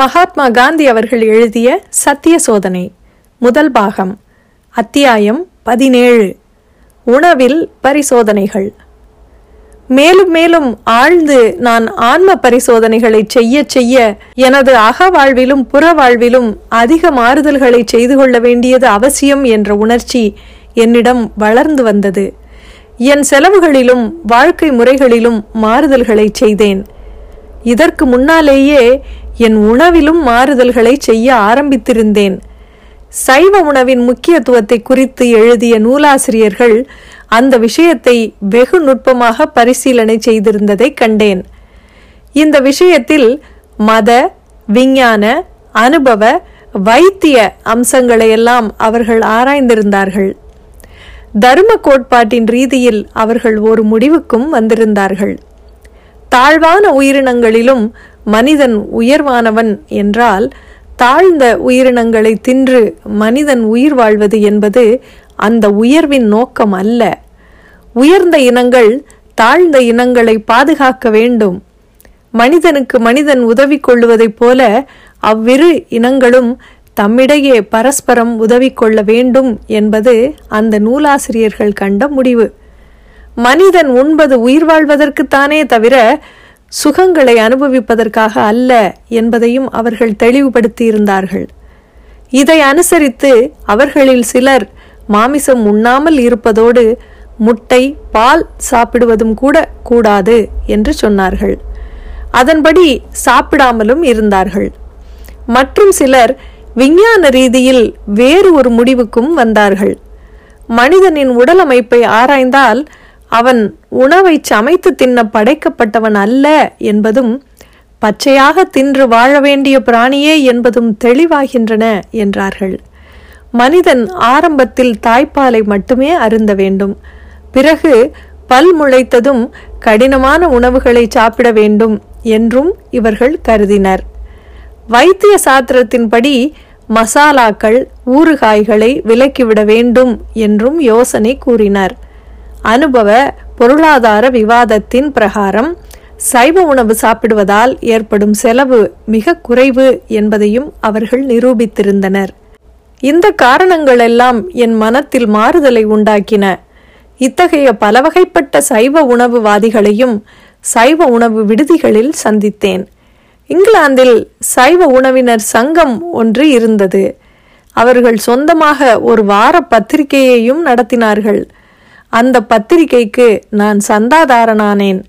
மகாத்மா காந்தி அவர்கள் எழுதிய சத்திய சோதனை முதல் பாகம் அத்தியாயம் பதினேழு உணவில் பரிசோதனைகள். மேலும் மேலும் ஆழ்ந்து நான் ஆன்ம பரிசோதனைகளை செய்ய செய்ய எனது அக வாழ்விலும் புற வாழ்விலும் அதிக மாறுதல்களை செய்து கொள்ள வேண்டியது அவசியம் என்ற உணர்ச்சி என்னிடம் வளர்ந்து வந்தது. என் செலவுகளிலும் வாழ்க்கை முறைகளிலும் மாறுதல்களை செய்தேன். இதற்கு முன்னாலேயே என் உணவிலும் மாறுதல்களை செய்ய ஆரம்பித்திருந்தேன். சைவ உணவின் முக்கியத்துவத்தை குறித்து எழுதிய நூலாசிரியர்கள் அந்த விஷயத்தை வெகு நுட்பமாக பரிசீலனை செய்திருந்ததை கண்டேன். இந்த விஷயத்தில் மத விஞ்ஞான அனுபவ வைத்திய அம்சங்களையெல்லாம் அவர்கள் ஆராய்ந்திருந்தார்கள். தர்ம கோட்பாட்டின் ரீதியில் அவர்கள் ஒரு முடிவுக்கும் வந்திருந்தார்கள். தாழ்வான உயிரினங்களிலும் மனிதன் உயர்வானவன் என்றால் தாழ்ந்த உயிரினங்களை தின்று மனிதன் உயிர் வாழ்வது என்பது அந்த உயர்வின் நோக்கம் அல்ல. உயர்ந்த இனங்கள் தாழ்ந்த இனங்களை பாதுகாக்க வேண்டும். மனிதனுக்கு மனிதன் உதவி கொள்ளுவதைப் போல அவ்விரு இனங்களும் தம்மிடையே பரஸ்பரம் உதவி கொள்ள வேண்டும் என்பது அந்த நூலாசிரியர்கள் கண்ட முடிவு. மனிதன் உண்பது உயிர் வாழ்வதற்குத்தானே தவிர சுகங்களை அனுபவிப்பதற்காக அல்ல என்பதையும் அவர்கள் தெளிவுபடுத்தியிருந்தார்கள். இதை அனுசரித்து அவர்களில் சிலர் மாமிசம் உண்ணாமல் இருப்பதோடு முட்டை பால் சாப்பிடுவதும் கூட கூடாது என்று சொன்னார்கள். அதன்படி சாப்பிடாமலும் இருந்தார்கள். மற்றும் சிலர் விஞ்ஞான ரீதியில் வேறு ஒரு முடிவுக்கும் வந்தார்கள். மனிதனின் உடல் அமைப்பை ஆராய்ந்தால் அவன் உணவை சமைத்து தின்ன படைக்கப்பட்டவன் அல்ல என்பதும் பச்சையாக தின்று வாழ வேண்டிய பிராணியே என்பதும் தெளிவாகின்றன என்றார்கள். மனிதன் ஆரம்பத்தில் தாய்ப்பாலை மட்டுமே அருந்த வேண்டும். பிறகு பல் முளைத்ததும் கடினமான உணவுகளை சாப்பிட வேண்டும் என்றும் இவர்கள் கருதினர். வைத்திய சாத்திரத்தின்படி மசாலாக்கள் ஊறுகாய்களை விலக்கிவிட வேண்டும் என்றும் யோசனை கூறினர். அனுபவ பொருளாதார விவாதத்தின் பிரகாரம் சைவ உணவு சாப்பிடுவதால் ஏற்படும் செலவு மிக குறைவு என்பதையும் அவர்கள் நிரூபித்திருந்தனர். இந்த காரணங்கள் எல்லாம் என் மனத்தில் மாறுதலை உண்டாக்கின. இத்தகைய பலவகைப்பட்ட சைவ உணவுவாதிகளையும் சைவ உணவு விடுதிகளில் சந்தித்தேன். இங்கிலாந்தில் சைவ உணவினர் சங்கம் ஒன்று இருந்தது. அவர்கள் சொந்தமாக ஒரு வார பத்திரிகையையும் நடத்தினார்கள். அந்த பத்திரிகைக்கு நான் சந்தாதாரனானேன்.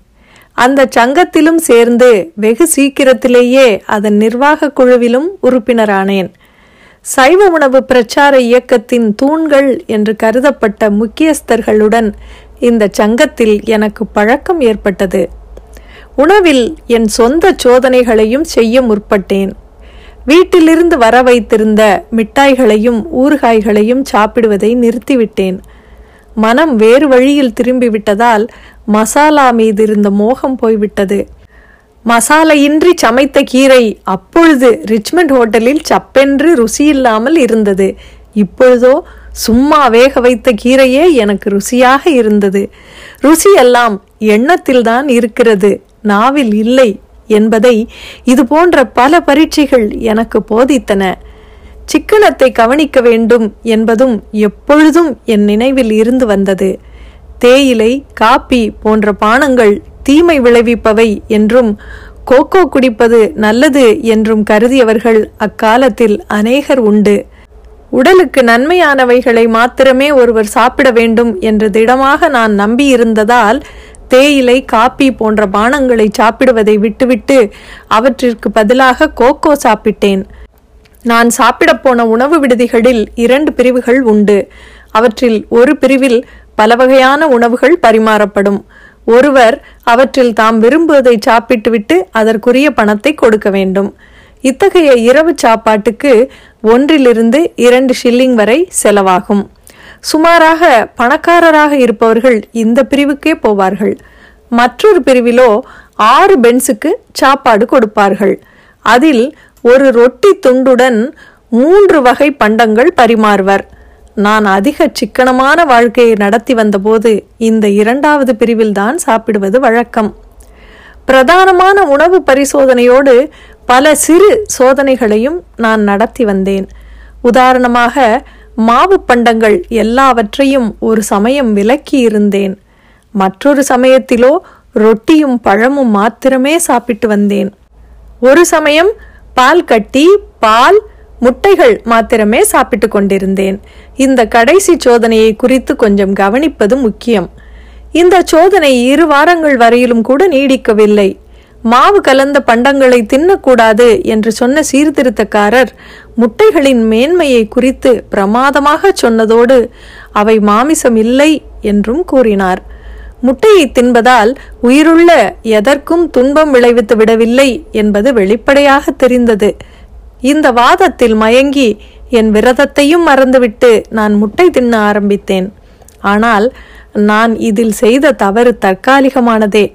அந்த சங்கத்திலும் சேர்ந்து வெகு சீக்கிரத்திலேயே அதன் நிர்வாக குழுவிலும் உறுப்பினரானேன். சைவ உணவு பிரச்சார இயக்கத்தின் தூண்கள் என்று கருதப்பட்ட முக்கியஸ்தர்களுடன் இந்த சங்கத்தில் எனக்கு பழக்கம் ஏற்பட்டது. உணவில் என் சொந்த சோதனைகளையும் செய்ய முற்பட்டேன். வீட்டிலிருந்து வர வைத்திருந்த மிட்டாய்களையும் ஊறுகாய்களையும் சாப்பிடுவதை நிறுத்திவிட்டேன். மனம் வேறு வழியில் திரும்பிவிட்டதால் மசாலா மீது இருந்த மோகம் போய்விட்டது. மசாலையின்றி சமைத்த கீரை அப்பொழுது ரிச்மண்ட் ஹோட்டலில் சப்பென்று ருசியில்லாமல் இருந்தது. இப்பொழுதோ சும்மா வேக வைத்த கீரையே எனக்கு ருசியாக இருந்தது. ருசியெல்லாம் எண்ணத்தில்தான் இருக்கிறது நாவில் இல்லை என்பதை இது போன்ற பல பரீட்சைகள் எனக்கு போதித்தன. சிக்கனத்தை கவனிக்க வேண்டும் என்பதும் எப்பொழுதும் என் நினைவில் இருந்து வந்தது. தேயிலை காப்பி போன்ற பானங்கள் தீமை விளைவிப்பவை என்றும் கோகோ குடிப்பது நல்லது என்றும் கருதியவர்கள் அக்காலத்தில் அநேகர் உண்டு. உடலுக்கு நன்மையானவைகளை மாத்திரமே ஒருவர் சாப்பிட வேண்டும் என்று திடமாக நான் நம்பியிருந்ததால் தேயிலை காப்பி போன்ற பானங்களை சாப்பிடுவதை விட்டுவிட்டு அவற்றிற்கு பதிலாக கோகோ சாப்பிட்டேன். நான் சாப்பிடப் போன உணவு விடுதிகளில் இரண்டு பிரிவுகள் உண்டு. அவற்றில் ஒரு பிரிவில் பல வகையான உணவுகள் பரிமாறப்படும். ஒருவர் அவற்றில் தாம் விரும்புவதை சாப்பிட்டுவிட்டு அதற்குரிய பணத்தை கொடுக்க வேண்டும். இத்தகைய இரவு சாப்பாட்டுக்கு ஒன்றிலிருந்து இரண்டு ஷில்லிங் வரை செலவாகும். சுமாராக பணக்காரராக இருப்பவர்கள் இந்த பிரிவுக்கே போவார்கள். மற்றொரு பிரிவிலோ ஆறு பென்ஸுக்கு சாப்பாடு கொடுப்பார்கள். அதில் ஒரு ரொட்டி துண்டுடன் மூன்று வகை பண்டங்கள் பரிமாறுவர். நான் அதிக சிக்கனமான வாழ்க்கையை நடத்தி வந்தபோது இந்த இரண்டாவது பிரிவில்தான் சாப்பிடுவது வழக்கம். பிரதானமான உணவு பரிசோதனையோடு பல சிறு சோதனைகளையும் நான் நடத்தி வந்தேன். உதாரணமாக மாவு பண்டங்கள் எல்லாவற்றையும் ஒரு சமயம் விலக்கி இருந்தேன். மற்றொரு சமயத்திலோ ரொட்டியும் பழமும் மாத்திரமே சாப்பிட்டு வந்தேன். ஒரு சமயம் பால் கட்டி பால் முட்டைகள் மாத்திரமே சாப்பிட்டு கொண்டிருந்தேன். இந்த கடைசி சோதனையை குறித்து கொஞ்சம் கவனிப்பது முக்கியம். இந்த சோதனை இரு வாரங்கள் வரையிலும் கூட நீடிக்கவில்லை. மாவு கலந்த பண்டங்களை தின்னக்கூடாது என்று சொன்ன சீர்திருத்தக்காரர் முட்டைகளின் மேன்மையை குறித்து பிரமாதமாக சொன்னதோடு அவை மாமிசம் இல்லை என்றும் கூறினார். முட்டையை தின்பதால் உயிருள்ள எதற்கும் துன்பம் விளைவித்து விடவில்லை என்பது வெளிப்படையாக தெரிந்தது. இந்த வாதத்தில் மயங்கி என் விரதத்தையும் மறந்துவிட்டு நான் முட்டை தின்ன ஆரம்பித்தேன். ஆனால் நான் இதில் செய்த தவறு தற்காலிகமானதே.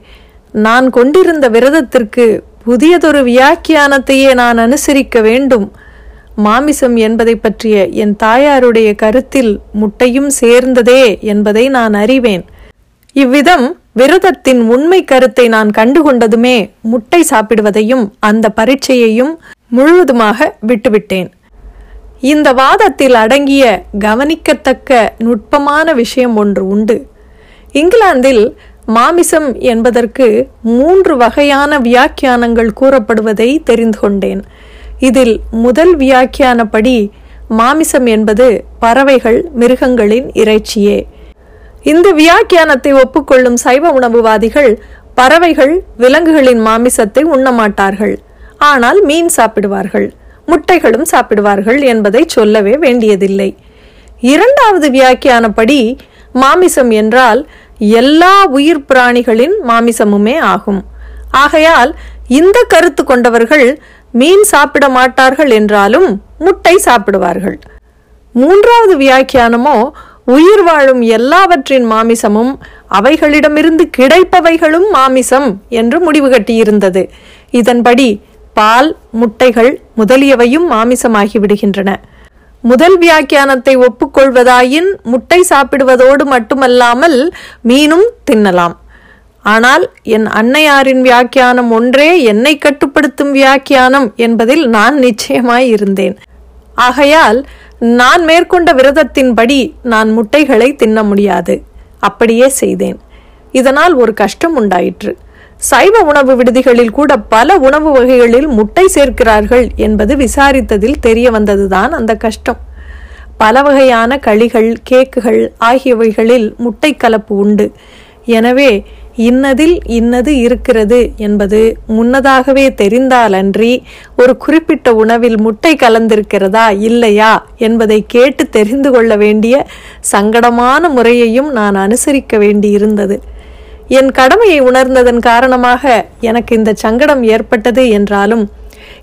நான் கொண்டிருந்த விரதத்திற்கு புதியதொரு வியாக்கியானத்தையே நான் அனுசரிக்க வேண்டும். மாமிசம் என்பதை பற்றிய என் தாயாருடைய கருத்தில் முட்டையும் சேர்ந்ததே என்பதை நான் அறிவேன். இவ்விதம் விரதத்தின் உண்மை கருத்தை நான் கண்டுகொண்டதுமே முட்டை சாப்பிடுவதையும் அந்த பரீட்சையையும் முழுவதுமாக விட்டுவிட்டேன். இந்த வாதத்தில் அடங்கிய கவனிக்கத்தக்க நுட்பமான விஷயம் ஒன்று உண்டு. இங்கிலாந்தில் மாமிசம் என்பதற்கு மூன்று வகையான வியாக்கியானங்கள் கூறப்படுவதை தெரிந்து கொண்டேன். இதில் முதல் வியாக்கியானப்படி மாமிசம் என்பது பறவைகள் மிருகங்களின் இறைச்சியே. இந்த வியாக்கியானத்தை ஒப்புக்கொள்ளும் சைவ உணவுவாதிகள் பறவைகள் விலங்குகளின் மாமிசத்தை உண்ணமாட்டார்கள். ஆனால் மீன் சாப்பிடுவார்கள். முட்டைகளும் சாப்பிடுவார்கள் என்பதை சொல்லவே வேண்டியதில்லை. இரண்டாவது வியாக்கியானப்படி மாமிசம் என்றால் எல்லா உயிர் பிராணிகளின் மாமிசமுமே ஆகும். ஆகையால் இந்த கருத்து கொண்டவர்கள் மீன் சாப்பிட மாட்டார்கள் என்றாலும் முட்டை சாப்பிடுவார்கள். மூன்றாவது வியாக்கியானமோ உயிர் வாழும் எல்லாவற்றின் மாமிசமும் அவைகளிடமிருந்து கிடைப்பவைகளும் மாமிசம் என்று முடிவு கட்டியிருந்தது. இதன்படி பால் முட்டைகள் முதலியவையும் மாமிசமாகி விடுகின்றன. முதல் வியாக்கியானத்தை ஒப்புக்கொள்வதாயின் முட்டை சாப்பிடுவதோடு மட்டுமல்லாமல் மீனும் தின்னலாம். ஆனால் என் அன்னையாரின் வியாக்கியானம் ஒன்றே என்னை கட்டுப்படுத்தும் வியாக்கியானம் என்பதில் நான் நிச்சயமாய் இருந்தேன். ஆகையால் நான் மேற்கொண்ட விரதத்தின்படி நான் முட்டைகளை தின்ன முடியாது. அப்படியே செய்தேன். இதனால் ஒரு கஷ்டம் உண்டாயிற்று. சைவ உணவு விடுதிகளில் கூட பல உணவு வகைகளில் முட்டை சேர்க்கிறார்கள் என்பது விசாரித்ததில் தெரிய வந்ததுதான் அந்த கஷ்டம். பல வகையான களிகள் கேக்குகள் ஆகியவைகளில் முட்டை கலப்பு உண்டு. எனவே இன்னதில் இன்னது இருக்கிறது என்பது முன்னதாகவே தெரிந்தாலன்றி ஒரு குறிப்பிட்ட உணவில் முட்டை கலந்திருக்கிறதா இல்லையா என்பதை கேட்டு தெரிந்து கொள்ள வேண்டிய சங்கடமான முறையையும் நான் அனுசரிக்க வேண்டியிருந்தது. என் கடமையை உணர்ந்ததன் காரணமாக எனக்கு இந்த சங்கடம் ஏற்பட்டது என்றாலும்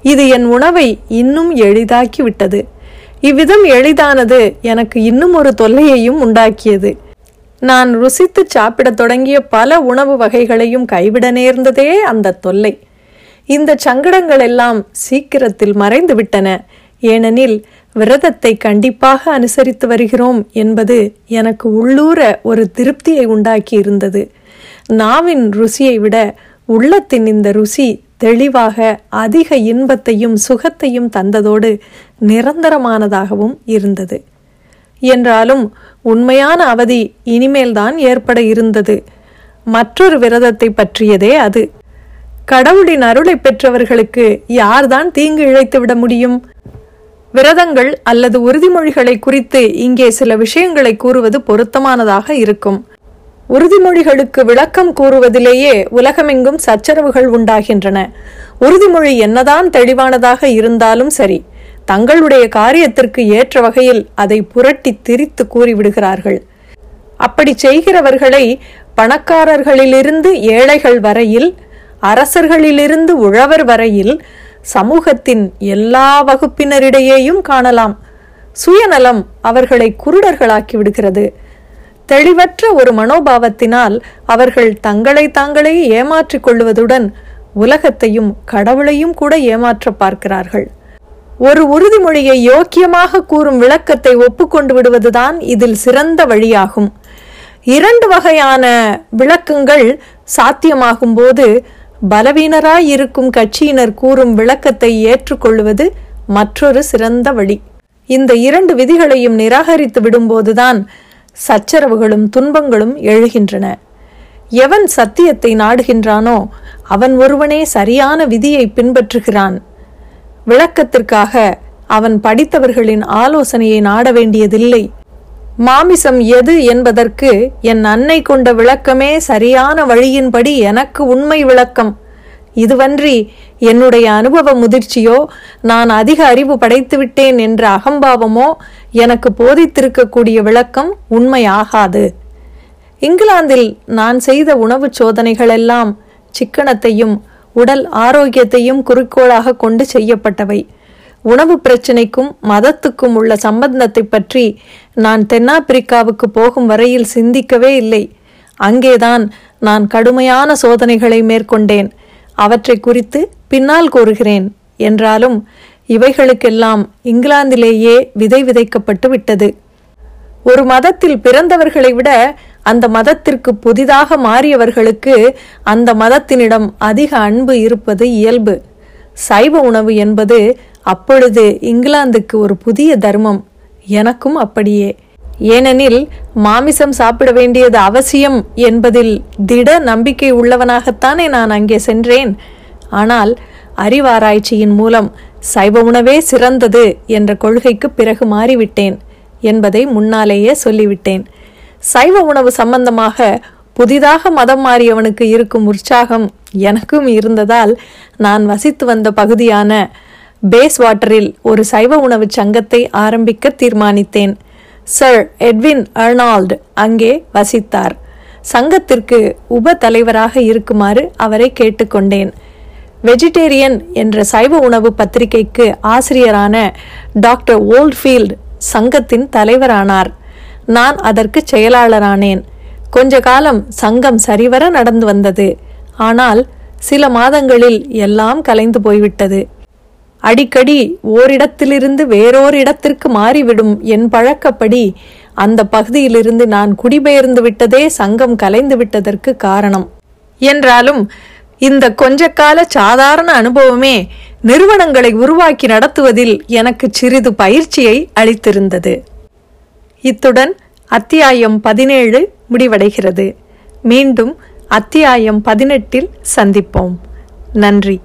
இது என் உணவை இன்னும் எளிதாக்கி விட்டது. இவ்விதம் எளிதானது எனக்கு இன்னும் ஒரு தொல்லையையும் உண்டாக்கியது. நான் ருசித்து சாப்பிடத் தொடங்கிய பல உணவு வகைகளையும் கைவிட நேர்ந்ததே அந்த தொல்லை. இந்த சங்கடங்கள் எல்லாம் சீக்கிரத்தில் மறைந்து விட்டன ஏனெனில் விரதத்தை கண்டிப்பாக அனுசரித்து வருகிறோம் என்பது எனக்கு உள்ளூர ஒரு திருப்தியை உண்டாக்கி இருந்தது நாவின் ருசியை விட உள்ளத்தின் இந்த ருசி தெளிவாக அதிக இன்பத்தையும் சுகத்தையும் தந்ததோடு நிரந்தரமானதாகவும் இருந்தது. என்றாலும் உண்மையான அவதி இனிமேல்தான் ஏற்பட இருந்தது. மற்றொரு விரதத்தை பற்றியதே அது. கடவுளின் அருளை பெற்றவர்களுக்கு யார்தான் தீங்கு இழைத்து விட முடியும்? விரதங்கள் அல்லது உறுதிமொழிகளை குறித்து இங்கே சில விஷயங்களை கூறுவது பொருத்தமானதாக இருக்கும். உறுதிமொழிகளுக்கு விளக்கம் கூறுவதிலேயே உலகமெங்கும் சச்சரவுகள் உண்டாகின்றன. உறுதிமொழி என்னதான் தெளிவானதாக இருந்தாலும் சரி தங்களுடைய காரியத்திற்கு ஏற்ற வகையில் அதை புரட்டி திரித்து கூறிவிடுகிறார்கள். அப்படி செய்கிறவர்களை பணக்காரர்களிலிருந்து ஏழைகள் வரையில் அரசர்களிலிருந்து உழவர் வரையில் சமூகத்தின் எல்லா வகுப்பினரிடையேயும் காணலாம். சுயநலம் அவர்களை குருடர்களாக்கி விடுகிறது. தெளிவற்ற ஒரு மனோபாவத்தினால் அவர்கள் தங்களை தாங்களே ஏமாற்றிக் கொள்வதுடன் உலகத்தையும் கடவுளையும் கூட ஏமாற்ற பார்க்கிறார்கள். ஒரு உறுதிமொழியை யோக்கியமாக கூறும் விளக்கத்தை ஒப்புக்கொண்டு விடுவதுதான் இதில் சிறந்த வழியாகும். இரண்டு வகையான விளக்கங்கள் சாத்தியமாகும் போது பலவீனராயிருக்கும் கட்சியினர் கூறும் விளக்கத்தை ஏற்றுக்கொள்வது மற்றொரு சிறந்த வழி. இந்த இரண்டு விதிகளையும் நிராகரித்து விடும்போதுதான் சச்சரவுகளும் துன்பங்களும் எழுகின்றன. எவன் சத்தியத்தை நாடுகின்றானோ அவன் ஒருவனே சரியான விதியை பின்பற்றுகிறான். விளக்கத்திற்காக அவன் படித்தவர்களின் ஆலோசனையை நாட வேண்டியதில்லை. மாமிசம் எது என்பதற்கு என் அன்னை கொண்ட விளக்கமே சரியான வழியின்படி எனக்கு உண்மை விளக்கம். இதுவன்றி என்னுடைய அனுபவ முதிர்ச்சியோ நான் அதிக அறிவு படைத்துவிட்டேன் என்ற அகம்பாவமோ எனக்கு போதித்திருக்கக்கூடிய விளக்கம் உண்மையாகாது. இங்கிலாந்தில் நான் செய்த உணவு சோதனைகளெல்லாம் சிக்கனத்தையும் உடல் ஆரோக்கியத்தையும் குறிக்கோளாக கொண்டு செய்யப்பட்டவை. உணவு பிரச்சினைக்கும் மதத்துக்கும் உள்ள சம்பந்தத்தை பற்றி நான் தென்னாப்பிரிக்காவுக்கு போகும் வரையில் சிந்திக்கவே இல்லை. அங்கேதான் நான் கடுமையான சோதனைகளை மேற்கொண்டேன். அவற்றை குறித்து பின்னால் கூறுகிறேன். என்றாலும் இவைகளுக்கெல்லாம் இங்கிலாந்திலேயே விதை விதைக்கப்பட்டு விட்டது. ஒரு மதத்தில் பிறந்தவர்களை விட அந்த மதத்திற்கு புதிதாக மாறியவர்களுக்கு அந்த மதத்தினிடம் அதிக அன்பு இருப்பது இயல்பு. சைவ உணவு என்பது அப்பொழுது இங்கிலாந்துக்கு ஒரு புதிய தர்மம். எனக்கும் அப்படியே. ஏனெனில் மாமிசம் சாப்பிட வேண்டியது அவசியம் என்பதில் திட நம்பிக்கை உள்ளவனாகத்தானே நான் அங்கே சென்றேன். ஆனால் அறிவாராய்ச்சியின் மூலம் சைவ உணவே சிறந்தது என்ற கொள்கைக்கு பிறகு மாறிவிட்டேன் என்பதை முன்னாலேயே சொல்லிவிட்டேன். சைவ உணவு சம்பந்தமாக புதிதாக மதம் மாறியவனுக்கு இருக்கும் உற்சாகம் எனக்கும் இருந்ததால் நான் வசித்து வந்த பகுதியான பேஸ் வாட்டரில் ஒரு சைவ உணவு சங்கத்தை ஆரம்பிக்க தீர்மானித்தேன். சர் எட்வின் அர்னால்டு அங்கே வசித்தார். சங்கத்திற்கு உப தலைவராக இருக்குமாறு அவரை கேட்டுக்கொண்டேன். வெஜிடேரியன் என்ற சைவ உணவு பத்திரிகைக்கு ஆசிரியரான டாக்டர் ஓல்ட்ஃபீல்ட் சங்கத்தின் தலைவரானார். நான் அதற்கு செயலாளரானேன். கொஞ்ச காலம் சங்கம் சரிவர நடந்து வந்தது. ஆனால் சில மாதங்களில் எல்லாம் கலைந்து போய்விட்டது. அடிக்கடி ஓரிடத்திலிருந்து வேறோர் இடத்திற்கு மாறிவிடும் என் பழக்கப்படி அந்த பகுதியிலிருந்து நான் குடிபெயர்ந்து விட்டதே சங்கம் கலைந்து விட்டதற்கு காரணம். என்றாலும் இந்த கொஞ்ச கால சாதாரண அனுபவமே நிறுவனங்களை உருவாக்கி நடத்துவதில் எனக்கு சிறிது பயிற்சியை அளித்திருந்தது. இத்துடன் அத்தியாயம் பதினேழு முடிவடைகிறது. மீண்டும் அத்தியாயம் பதினெட்டில் சந்திப்போம். நன்றி.